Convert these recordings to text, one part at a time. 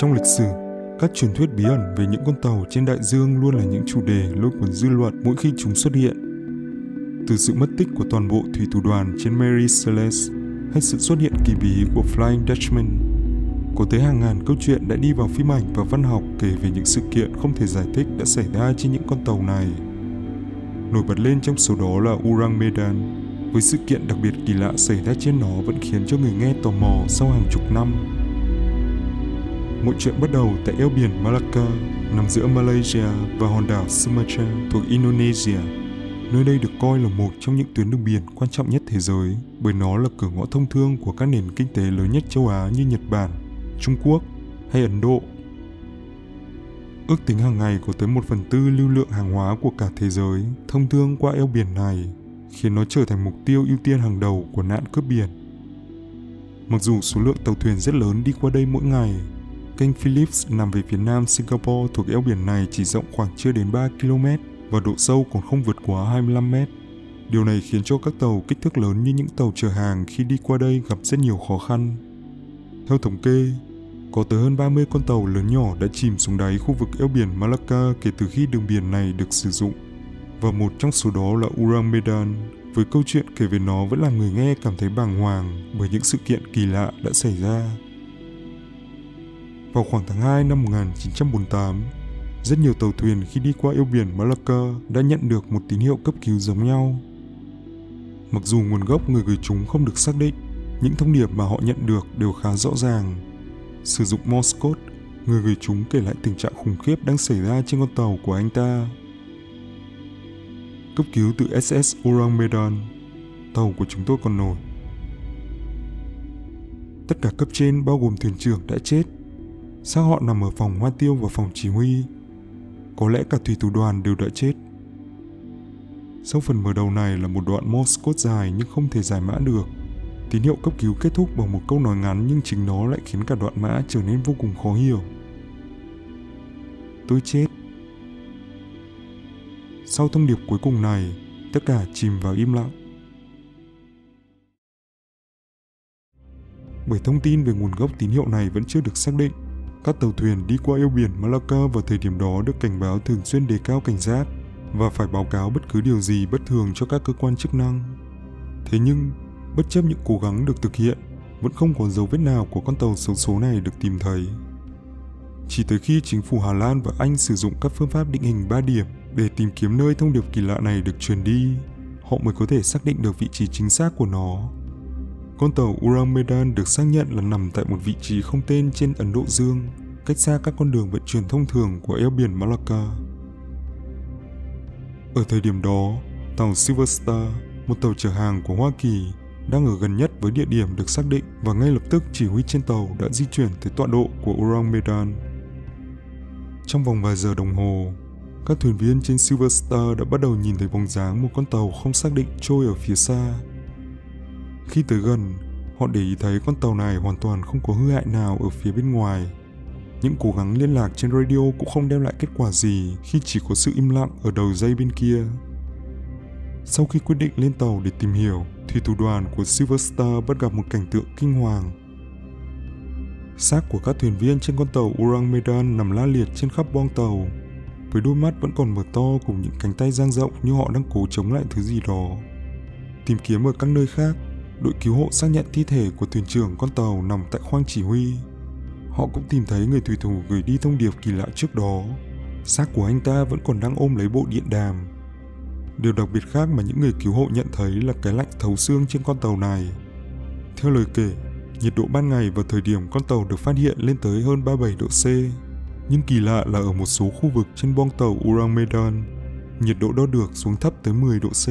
Trong lịch sử, các truyền thuyết bí ẩn về những con tàu trên đại dương luôn là những chủ đề lôi cuốn dư luận mỗi khi chúng xuất hiện. Từ sự mất tích của toàn bộ thủy thủ đoàn trên Mary Celeste hay sự xuất hiện kỳ bí của Flying Dutchman, có tới hàng ngàn câu chuyện đã đi vào phim ảnh và văn học kể về những sự kiện không thể giải thích đã xảy ra trên những con tàu này. Nổi bật lên trong số đó là Urang Medan, với sự kiện đặc biệt kỳ lạ xảy ra trên nó vẫn khiến cho người nghe tò mò sau hàng chục năm. Mọi chuyện bắt đầu tại eo biển Malacca, nằm giữa Malaysia và hòn đảo Sumatra thuộc Indonesia. Nơi đây được coi là một trong những tuyến đường biển quan trọng nhất thế giới bởi nó là cửa ngõ thông thương của các nền kinh tế lớn nhất châu Á như Nhật Bản, Trung Quốc hay Ấn Độ. Ước tính hàng ngày có tới một phần tư lưu lượng hàng hóa của cả thế giới thông thương qua eo biển này, khiến nó trở thành mục tiêu ưu tiên hàng đầu của nạn cướp biển. Mặc dù số lượng tàu thuyền rất lớn đi qua đây mỗi ngày, kênh Phillips nằm về phía nam Singapore thuộc eo biển này chỉ rộng khoảng chưa đến 3 km và độ sâu còn không vượt quá 25 mét. Điều này khiến cho các tàu kích thước lớn như những tàu chở hàng khi đi qua đây gặp rất nhiều khó khăn. Theo thống kê, có tới hơn 30 con tàu lớn nhỏ đã chìm xuống đáy khu vực eo biển Malacca kể từ khi đường biển này được sử dụng. Và một trong số đó là Urang Medan, với câu chuyện kể về nó vẫn làm người nghe cảm thấy bàng hoàng bởi những sự kiện kỳ lạ đã xảy ra. Vào khoảng tháng 2 năm 1948, rất nhiều tàu thuyền khi đi qua eo biển Malacca đã nhận được một tín hiệu cấp cứu giống nhau. Mặc dù nguồn gốc người gửi chúng không được xác định, những thông điệp mà họ nhận được đều khá rõ ràng. Sử dụng Morse code, người gửi chúng kể lại tình trạng khủng khiếp đang xảy ra trên con tàu của anh ta. Cấp cứu từ SS Orang Medan, tàu của chúng tôi còn nổi. Tất cả cấp trên bao gồm thuyền trưởng đã chết. Xác họ nằm ở phòng hoa tiêu và phòng chỉ huy. Có lẽ cả thủy thủ đoàn đều đã chết. Sau phần mở đầu này là một đoạn Morse code dài nhưng không thể giải mã được. Tín hiệu cấp cứu kết thúc bằng một câu nói ngắn nhưng chính nó lại khiến cả đoạn mã trở nên vô cùng khó hiểu. Tôi chết. Sau thông điệp cuối cùng này, tất cả chìm vào im lặng. Bởi thông tin về nguồn gốc tín hiệu này vẫn chưa được xác định, các tàu thuyền đi qua eo biển Malacca vào thời điểm đó được cảnh báo thường xuyên đề cao cảnh giác và phải báo cáo bất cứ điều gì bất thường cho các cơ quan chức năng. Thế nhưng, bất chấp những cố gắng được thực hiện, vẫn không có dấu vết nào của con tàu xấu số này được tìm thấy. Chỉ tới khi chính phủ Hà Lan và Anh sử dụng các phương pháp định hình 3 điểm để tìm kiếm nơi thông điệp kỳ lạ này được truyền đi, họ mới có thể xác định được vị trí chính xác của nó. Con tàu Uramedan được xác nhận là nằm tại một vị trí không tên trên Ấn Độ Dương, cách xa các con đường vận chuyển thông thường của eo biển Malacca. Ở thời điểm đó, tàu Silver Star, một tàu chở hàng của Hoa Kỳ, đang ở gần nhất với địa điểm được xác định và ngay lập tức chỉ huy trên tàu đã di chuyển tới tọa độ của Orang Medan. Trong vòng vài giờ đồng hồ, các thuyền viên trên Silver Star đã bắt đầu nhìn thấy bóng dáng một con tàu không xác định trôi ở phía xa. Khi tới gần, họ để ý thấy con tàu này hoàn toàn không có hư hại nào ở phía bên ngoài. Những cố gắng liên lạc trên radio cũng không đem lại kết quả gì khi chỉ có sự im lặng ở đầu dây bên kia. Sau khi quyết định lên tàu để tìm hiểu, thủy thủ đoàn của Silver Star bắt gặp một cảnh tượng kinh hoàng. Xác của các thuyền viên trên con tàu Urang Medan nằm la liệt trên khắp boong tàu, với đôi mắt vẫn còn mở to cùng những cánh tay dang rộng như họ đang cố chống lại thứ gì đó. Tìm kiếm ở các nơi khác, đội cứu hộ xác nhận thi thể của thuyền trưởng con tàu nằm tại khoang chỉ huy. Họ cũng tìm thấy người thủy thủ gửi đi thông điệp kỳ lạ trước đó. Xác của anh ta vẫn còn đang ôm lấy bộ điện đàm. Điều đặc biệt khác mà những người cứu hộ nhận thấy là cái lạnh thấu xương trên con tàu này. Theo lời kể, nhiệt độ ban ngày vào thời điểm con tàu được phát hiện lên tới hơn 37 độ C. Nhưng kỳ lạ là ở một số khu vực trên boong tàu Urang nhiệt độ đo được xuống thấp tới 10 độ C.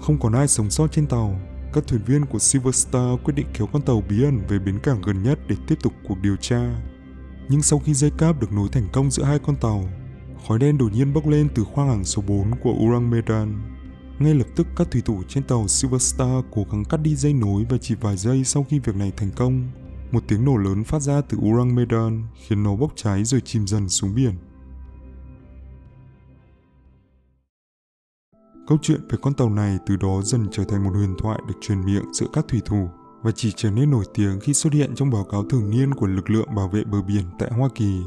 Không còn ai sống sót trên tàu, các thuyền viên của Silver Star quyết định kéo con tàu bí ẩn về bến cảng gần nhất để tiếp tục cuộc điều tra. Nhưng sau khi dây cáp được nối thành công giữa hai con tàu, khói đen đột nhiên bốc lên từ khoang hàng số 4 của Urang Medan. Ngay lập tức các thủy thủ trên tàu Silver Star cố gắng cắt đi dây nối và chỉ vài giây sau khi việc này thành công, một tiếng nổ lớn phát ra từ Urang Medan khiến nó bốc cháy rồi chìm dần xuống biển. Câu chuyện về con tàu này từ đó dần trở thành một huyền thoại được truyền miệng giữa các thủy thủ. và chỉ trở nên nổi tiếng khi xuất hiện trong báo cáo thường niên của lực lượng bảo vệ bờ biển tại Hoa Kỳ.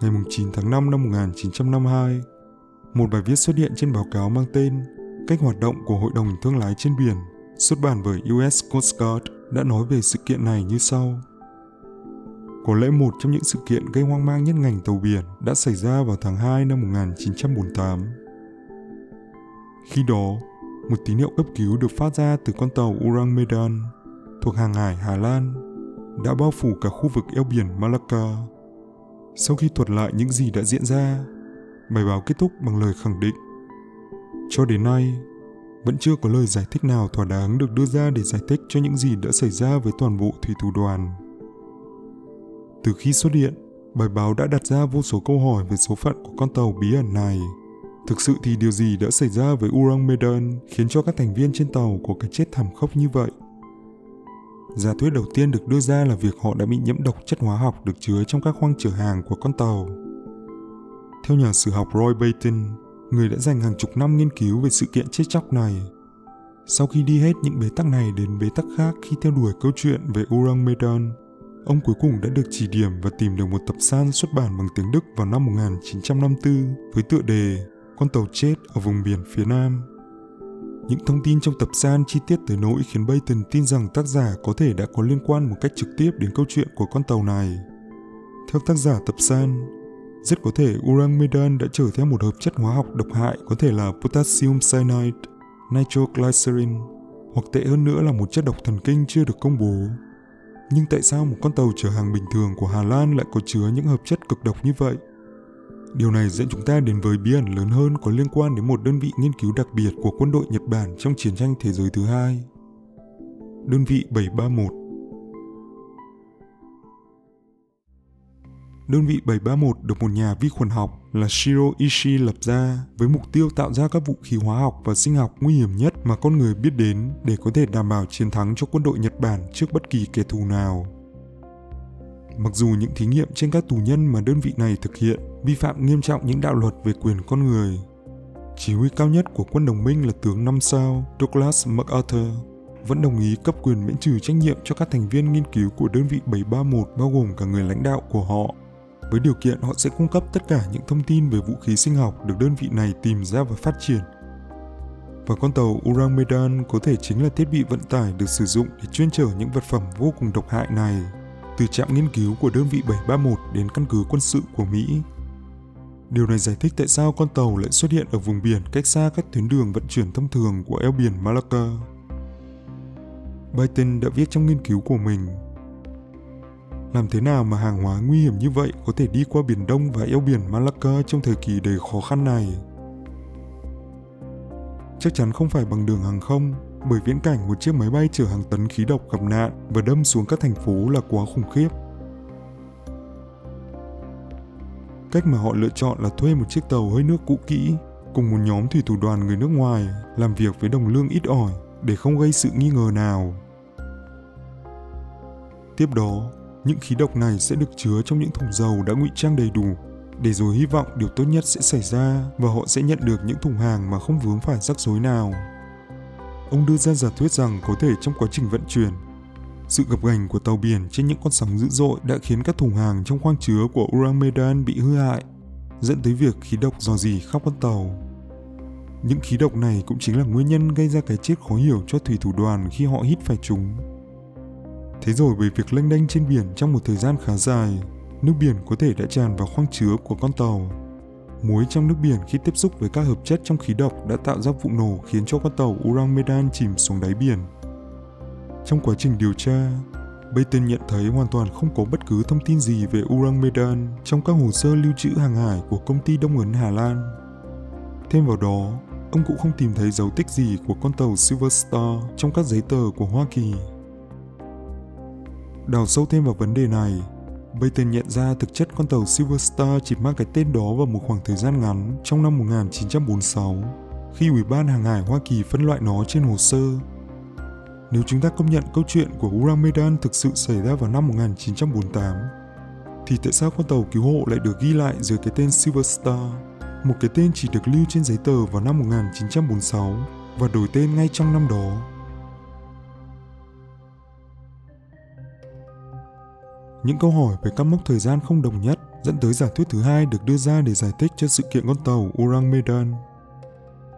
Ngày 9 tháng 5 năm 1952, một bài viết xuất hiện trên báo cáo mang tên Cách hoạt động của Hội đồng Thương lái trên biển, xuất bản bởi US Coast Guard đã nói về sự kiện này như sau. Có lẽ một trong những sự kiện gây hoang mang nhất ngành tàu biển đã xảy ra vào tháng 2 năm 1948. Khi đó, một tín hiệu cấp cứu được phát ra từ con tàu Urang Medan thuộc hàng hải Hà Lan đã bao phủ cả khu vực eo biển Malacca. Sau khi thuật lại những gì đã diễn ra, bài báo kết thúc bằng lời khẳng định. Cho đến nay, vẫn chưa có lời giải thích nào thỏa đáng được đưa ra để giải thích cho những gì đã xảy ra với toàn bộ thủy thủ đoàn. Từ khi xuất hiện, bài báo đã đặt ra vô số câu hỏi về số phận của con tàu bí ẩn này. Thực sự thì điều gì đã xảy ra với Urang Medan khiến cho các thành viên trên tàu có cái chết thảm khốc như vậy? Giả thuyết đầu tiên được đưa ra là việc họ đã bị nhiễm độc chất hóa học được chứa trong các khoang chở hàng của con tàu. Theo nhà sử học Roy Baton, người đã dành hàng chục năm nghiên cứu về sự kiện chết chóc này. Sau khi đi hết những bế tắc này đến bế tắc khác khi theo đuổi câu chuyện về Urang Medan, ông cuối cùng đã được chỉ điểm và tìm được một tập san xuất bản bằng tiếng Đức vào năm 1954 với tựa đề con tàu chết ở vùng biển phía Nam. Những thông tin trong tập san chi tiết tới nỗi khiến Bayton tin rằng tác giả có thể đã có liên quan một cách trực tiếp đến câu chuyện của con tàu này. Theo tác giả tập san, rất có thể urang medan đã chở theo một hợp chất hóa học độc hại có thể là potassium cyanide, nitroglycerin, hoặc tệ hơn nữa là một chất độc thần kinh chưa được công bố. Nhưng tại sao một con tàu chở hàng bình thường của Hà Lan lại có chứa những hợp chất cực độc như vậy? Điều này dẫn chúng ta đến với bí ẩn lớn hơn có liên quan đến một đơn vị nghiên cứu đặc biệt của quân đội Nhật Bản trong chiến tranh thế giới thứ hai. Đơn vị 731 Đơn vị 731 được một nhà vi khuẩn học là Shiro Ishii lập ra với mục tiêu tạo ra các vũ khí hóa học và sinh học nguy hiểm nhất mà con người biết đến để có thể đảm bảo chiến thắng cho quân đội Nhật Bản trước bất kỳ kẻ thù nào. Mặc dù những thí nghiệm trên các tù nhân mà đơn vị này thực hiện vi phạm nghiêm trọng những đạo luật về quyền con người, chỉ huy cao nhất của quân đồng minh là tướng năm sao Douglas MacArthur vẫn đồng ý cấp quyền miễn trừ trách nhiệm cho các thành viên nghiên cứu của đơn vị 731 bao gồm cả người lãnh đạo của họ. Với điều kiện họ sẽ cung cấp tất cả những thông tin về vũ khí sinh học được đơn vị này tìm ra và phát triển. Và con tàu Uramedan có thể chính là thiết bị vận tải được sử dụng để chuyên chở những vật phẩm vô cùng độc hại này, từ trạm nghiên cứu của đơn vị 731 đến căn cứ quân sự của Mỹ. Điều này giải thích tại sao con tàu lại xuất hiện ở vùng biển cách xa các tuyến đường vận chuyển thông thường của eo biển Malacca. Biden đã viết trong nghiên cứu của mình làm thế nào mà hàng hóa nguy hiểm như vậy có thể đi qua Biển Đông và eo biển Malacca trong thời kỳ đầy khó khăn này? Chắc chắn không phải bằng đường hàng không, bởi viễn cảnh một chiếc máy bay chở hàng tấn khí độc gặp nạn và đâm xuống các thành phố là quá khủng khiếp. Cách mà họ lựa chọn là thuê một chiếc tàu hơi nước cũ kỹ cùng một nhóm thủy thủ đoàn người nước ngoài làm việc với đồng lương ít ỏi để không gây sự nghi ngờ nào. Tiếp đó, những khí độc này sẽ được chứa trong những thùng dầu đã ngụy trang đầy đủ để rồi hy vọng điều tốt nhất sẽ xảy ra và họ sẽ nhận được những thùng hàng mà không vướng phải rắc rối nào. Ông đưa ra giả thuyết rằng có thể trong quá trình vận chuyển, sự gập ghềnh của tàu biển trên những con sóng dữ dội đã khiến các thùng hàng trong khoang chứa của Urang Medan bị hư hại, dẫn tới việc khí độc dò dỉ khắp con tàu. Những khí độc này cũng chính là nguyên nhân gây ra cái chết khó hiểu cho thủy thủ đoàn khi họ hít phải chúng. Thế rồi bởi việc lênh đênh trên biển trong một thời gian khá dài, nước biển có thể đã tràn vào khoang chứa của con tàu. Muối trong nước biển khi tiếp xúc với các hợp chất trong khí độc đã tạo ra vụ nổ khiến cho con tàu Urang Medan chìm xuống đáy biển. Trong quá trình điều tra, Baton nhận thấy hoàn toàn không có bất cứ thông tin gì về Urang Medan trong các hồ sơ lưu trữ hàng hải của công ty Đông Ấn Hà Lan. Thêm vào đó, ông cũng không tìm thấy dấu tích gì của con tàu Silver Star trong các giấy tờ của Hoa Kỳ. Đào sâu thêm vào vấn đề này, Baton nhận ra thực chất con tàu Silver Star chỉ mang cái tên đó vào một khoảng thời gian ngắn trong năm 1946, khi Ủy ban Hàng hải Hoa Kỳ phân loại nó trên hồ sơ. Nếu chúng ta công nhận câu chuyện của Uramedan thực sự xảy ra vào năm 1948, thì tại sao con tàu cứu hộ lại được ghi lại dưới cái tên Silver Star, một cái tên chỉ được lưu trên giấy tờ vào năm 1946 và đổi tên ngay trong năm đó? Những câu hỏi về các mốc thời gian không đồng nhất dẫn tới giả thuyết thứ hai được đưa ra để giải thích cho sự kiện con tàu Orang Medan.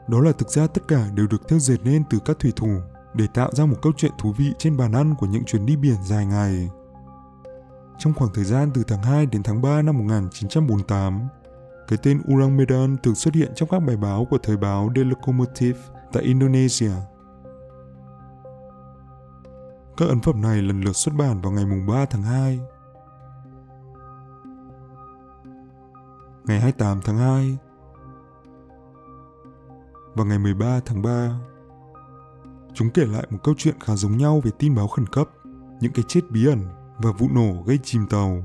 Đó là thực ra tất cả đều được theo dệt nên từ các thủy thủ để tạo ra một câu chuyện thú vị trên bàn ăn của những chuyến đi biển dài ngày. Trong khoảng thời gian từ tháng 2 đến tháng 3 năm 1948, cái tên Urang Medan thường xuất hiện trong các bài báo của thời báo The Locomotive tại Indonesia. Các ấn phẩm này lần lượt xuất bản vào ngày 3 tháng 2. Ngày 28 tháng 2 và ngày 13 tháng 3. Chúng kể lại một câu chuyện khá giống nhau về tin báo khẩn cấp, những cái chết bí ẩn và vụ nổ gây chìm tàu.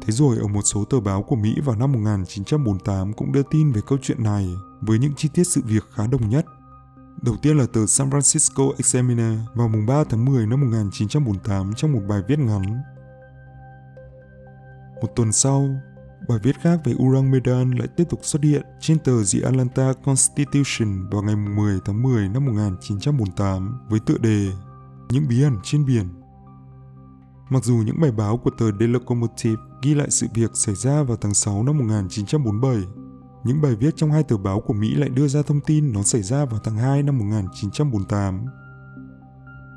Thế rồi ở một số tờ báo của Mỹ vào năm 1948 cũng đưa tin về câu chuyện này với những chi tiết sự việc khá đồng nhất. Đầu tiên là tờ San Francisco Examiner vào mùng 3 tháng 10 năm 1948 trong một bài viết ngắn. Một tuần sau, bài viết khác về Urang Medan lại tiếp tục xuất hiện trên tờ The Atlanta Constitution vào ngày 10 tháng 10 năm 1948 với tựa đề Những bí ẩn trên biển Mặc dù những bài báo của tờ The Locomotive ghi lại sự việc xảy ra vào tháng 6 năm 1947, những bài viết trong hai tờ báo của Mỹ lại đưa ra thông tin nó xảy ra vào tháng 2 năm 1948.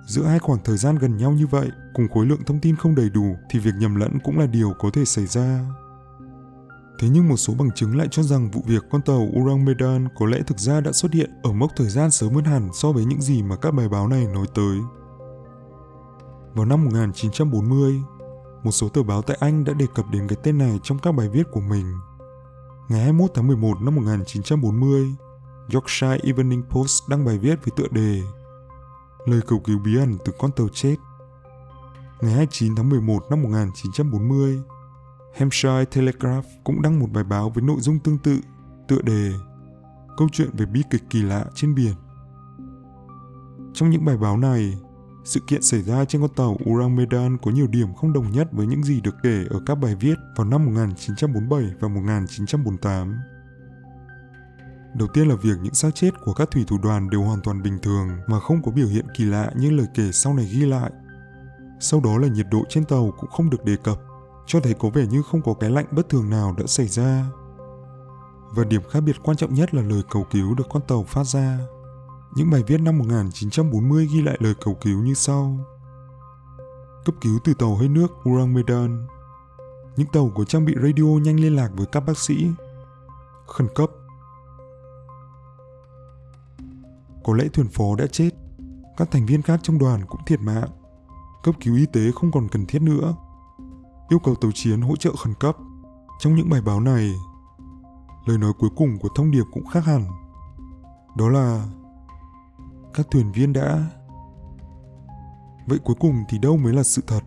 Giữa hai khoảng thời gian gần nhau như vậy, cùng khối lượng thông tin không đầy đủ thì việc nhầm lẫn cũng là điều có thể xảy ra. Thế nhưng một số bằng chứng lại cho rằng vụ việc con tàu Urang Medan có lẽ thực ra đã xuất hiện ở mốc thời gian sớm hơn hẳn so với những gì mà các bài báo này nói tới. Vào năm 1940, một số tờ báo tại Anh đã đề cập đến cái tên này trong các bài viết của mình. Ngày 21 tháng 11 năm 1940, Yorkshire Evening Post đăng bài viết với tựa đề Lời cầu cứu bí ẩn từ con tàu chết. Ngày 29 tháng 11 năm 1940, Hampshire Telegraph cũng đăng một bài báo với nội dung tương tự, tựa đề Câu chuyện về bi kịch kỳ lạ trên biển. Trong những bài báo này, sự kiện xảy ra trên con tàu Urang Medan có nhiều điểm không đồng nhất với những gì được kể ở các bài viết vào năm 1947 và 1948. Đầu tiên là việc những xác chết của các thủy thủ đoàn đều hoàn toàn bình thường mà không có biểu hiện kỳ lạ như lời kể sau này ghi lại. Sau đó là nhiệt độ trên tàu cũng không được đề cập, cho thấy có vẻ như không có cái lạnh bất thường nào đã xảy ra. Và điểm khác biệt quan trọng nhất là lời cầu cứu được con tàu phát ra. Những bài viết năm 1940 ghi lại lời cầu cứu như sau. Cấp cứu từ tàu hơi nước Urang Medan. Những tàu có trang bị radio nhanh liên lạc với các bác sĩ. Khẩn cấp. Có lẽ thuyền phó đã chết. Các thành viên khác trong đoàn cũng thiệt mạng. Cấp cứu y tế không còn cần thiết nữa. Yêu cầu tàu chiến hỗ trợ khẩn cấp. Trong những bài báo này, lời nói cuối cùng của thông điệp cũng khác hẳn. Đó là các thuyền viên đã Vậy cuối cùng thì đâu mới là sự thật?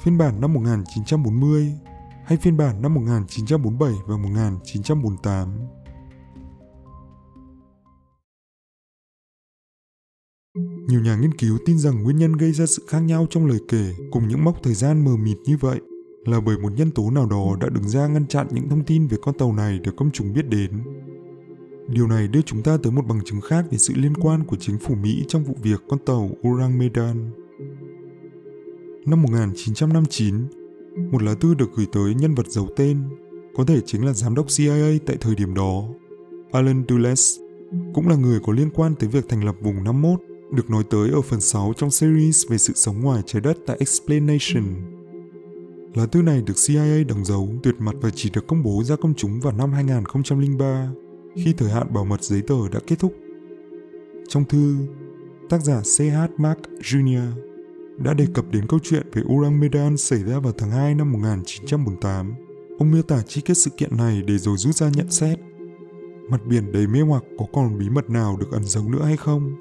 Phiên bản năm 1940 hay phiên bản năm 1947 và 1948? Nhiều nhà nghiên cứu tin rằng nguyên nhân gây ra sự khác nhau trong lời kể cùng những mốc thời gian mờ mịt như vậy là bởi một nhân tố nào đó đã đứng ra ngăn chặn những thông tin về con tàu này được công chúng biết đến Điều này đưa chúng ta tới một bằng chứng khác về sự liên quan của chính phủ Mỹ trong vụ việc con tàu Orang Medan. Năm 1959, một lá thư được gửi tới nhân vật giấu tên, có thể chính là giám đốc CIA tại thời điểm đó, Alan Dulles, cũng là người có liên quan tới việc thành lập vùng 51, được nói tới ở phần 6 trong series về sự sống ngoài trái đất tại Explanation. Lá thư này được CIA đóng dấu tuyệt mật và chỉ được công bố ra công chúng vào năm 2003 khi thời hạn bảo mật giấy tờ đã kết thúc. Trong thư, tác giả C.H. Mark Jr. đã đề cập đến câu chuyện về Urang Medan xảy ra vào tháng 2 năm 1948. Ông miêu tả chi tiết sự kiện này để rồi rút ra nhận xét. Mặt biển đầy mê hoặc có còn bí mật nào được ẩn giấu nữa hay không?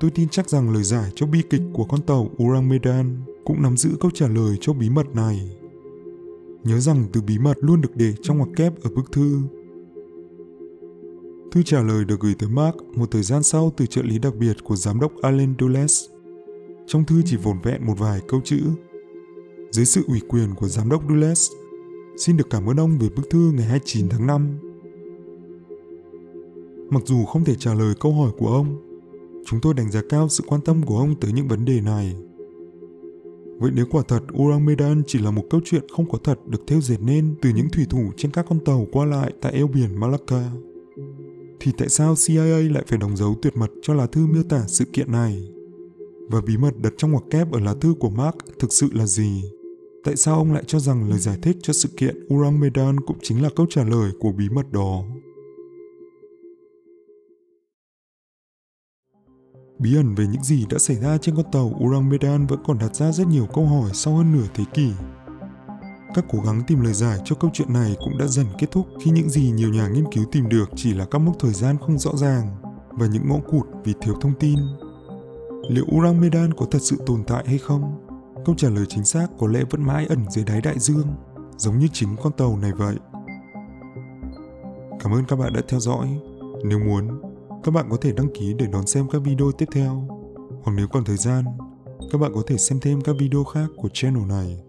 Tôi tin chắc rằng lời giải cho bi kịch của con tàu Urang Medan cũng nắm giữ câu trả lời cho bí mật này. Nhớ rằng từ bí mật luôn được để trong ngoặc kép ở bức thư Thư trả lời được gửi tới Mark một thời gian sau từ trợ lý đặc biệt của giám đốc Alan Dulles. Trong thư chỉ vồn vẹn một vài câu chữ. Dưới sự ủy quyền của giám đốc Dulles, xin được cảm ơn ông về bức thư ngày 29 tháng 5. Mặc dù không thể trả lời câu hỏi của ông, chúng tôi đánh giá cao sự quan tâm của ông tới những vấn đề này. Vậy nếu quả thật Urang Medan chỉ là một câu chuyện không có thật được theo dệt nên từ những thủy thủ trên các con tàu qua lại tại eo biển Malacca, thì tại sao CIA lại phải đóng dấu tuyệt mật cho lá thư miêu tả sự kiện này? Và bí mật đặt trong ngoặc kép ở lá thư của Mark thực sự là gì? Tại sao ông lại cho rằng lời giải thích cho sự kiện Urang Medan cũng chính là câu trả lời của bí mật đó? Bí ẩn về những gì đã xảy ra trên con tàu Urang Medan vẫn còn đặt ra rất nhiều câu hỏi sau hơn nửa thế kỷ. Các cố gắng tìm lời giải cho câu chuyện này cũng đã dần kết thúc khi những gì nhiều nhà nghiên cứu tìm được chỉ là các mốc thời gian không rõ ràng và những ngõ cụt vì thiếu thông tin. Liệu Urang Medan có thật sự tồn tại hay không? Câu trả lời chính xác có lẽ vẫn mãi ẩn dưới đáy đại dương, giống như chính con tàu này vậy. Cảm ơn các bạn đã theo dõi. Nếu muốn, các bạn có thể đăng ký để đón xem các video tiếp theo. Hoặc nếu còn thời gian, các bạn có thể xem thêm các video khác của channel này.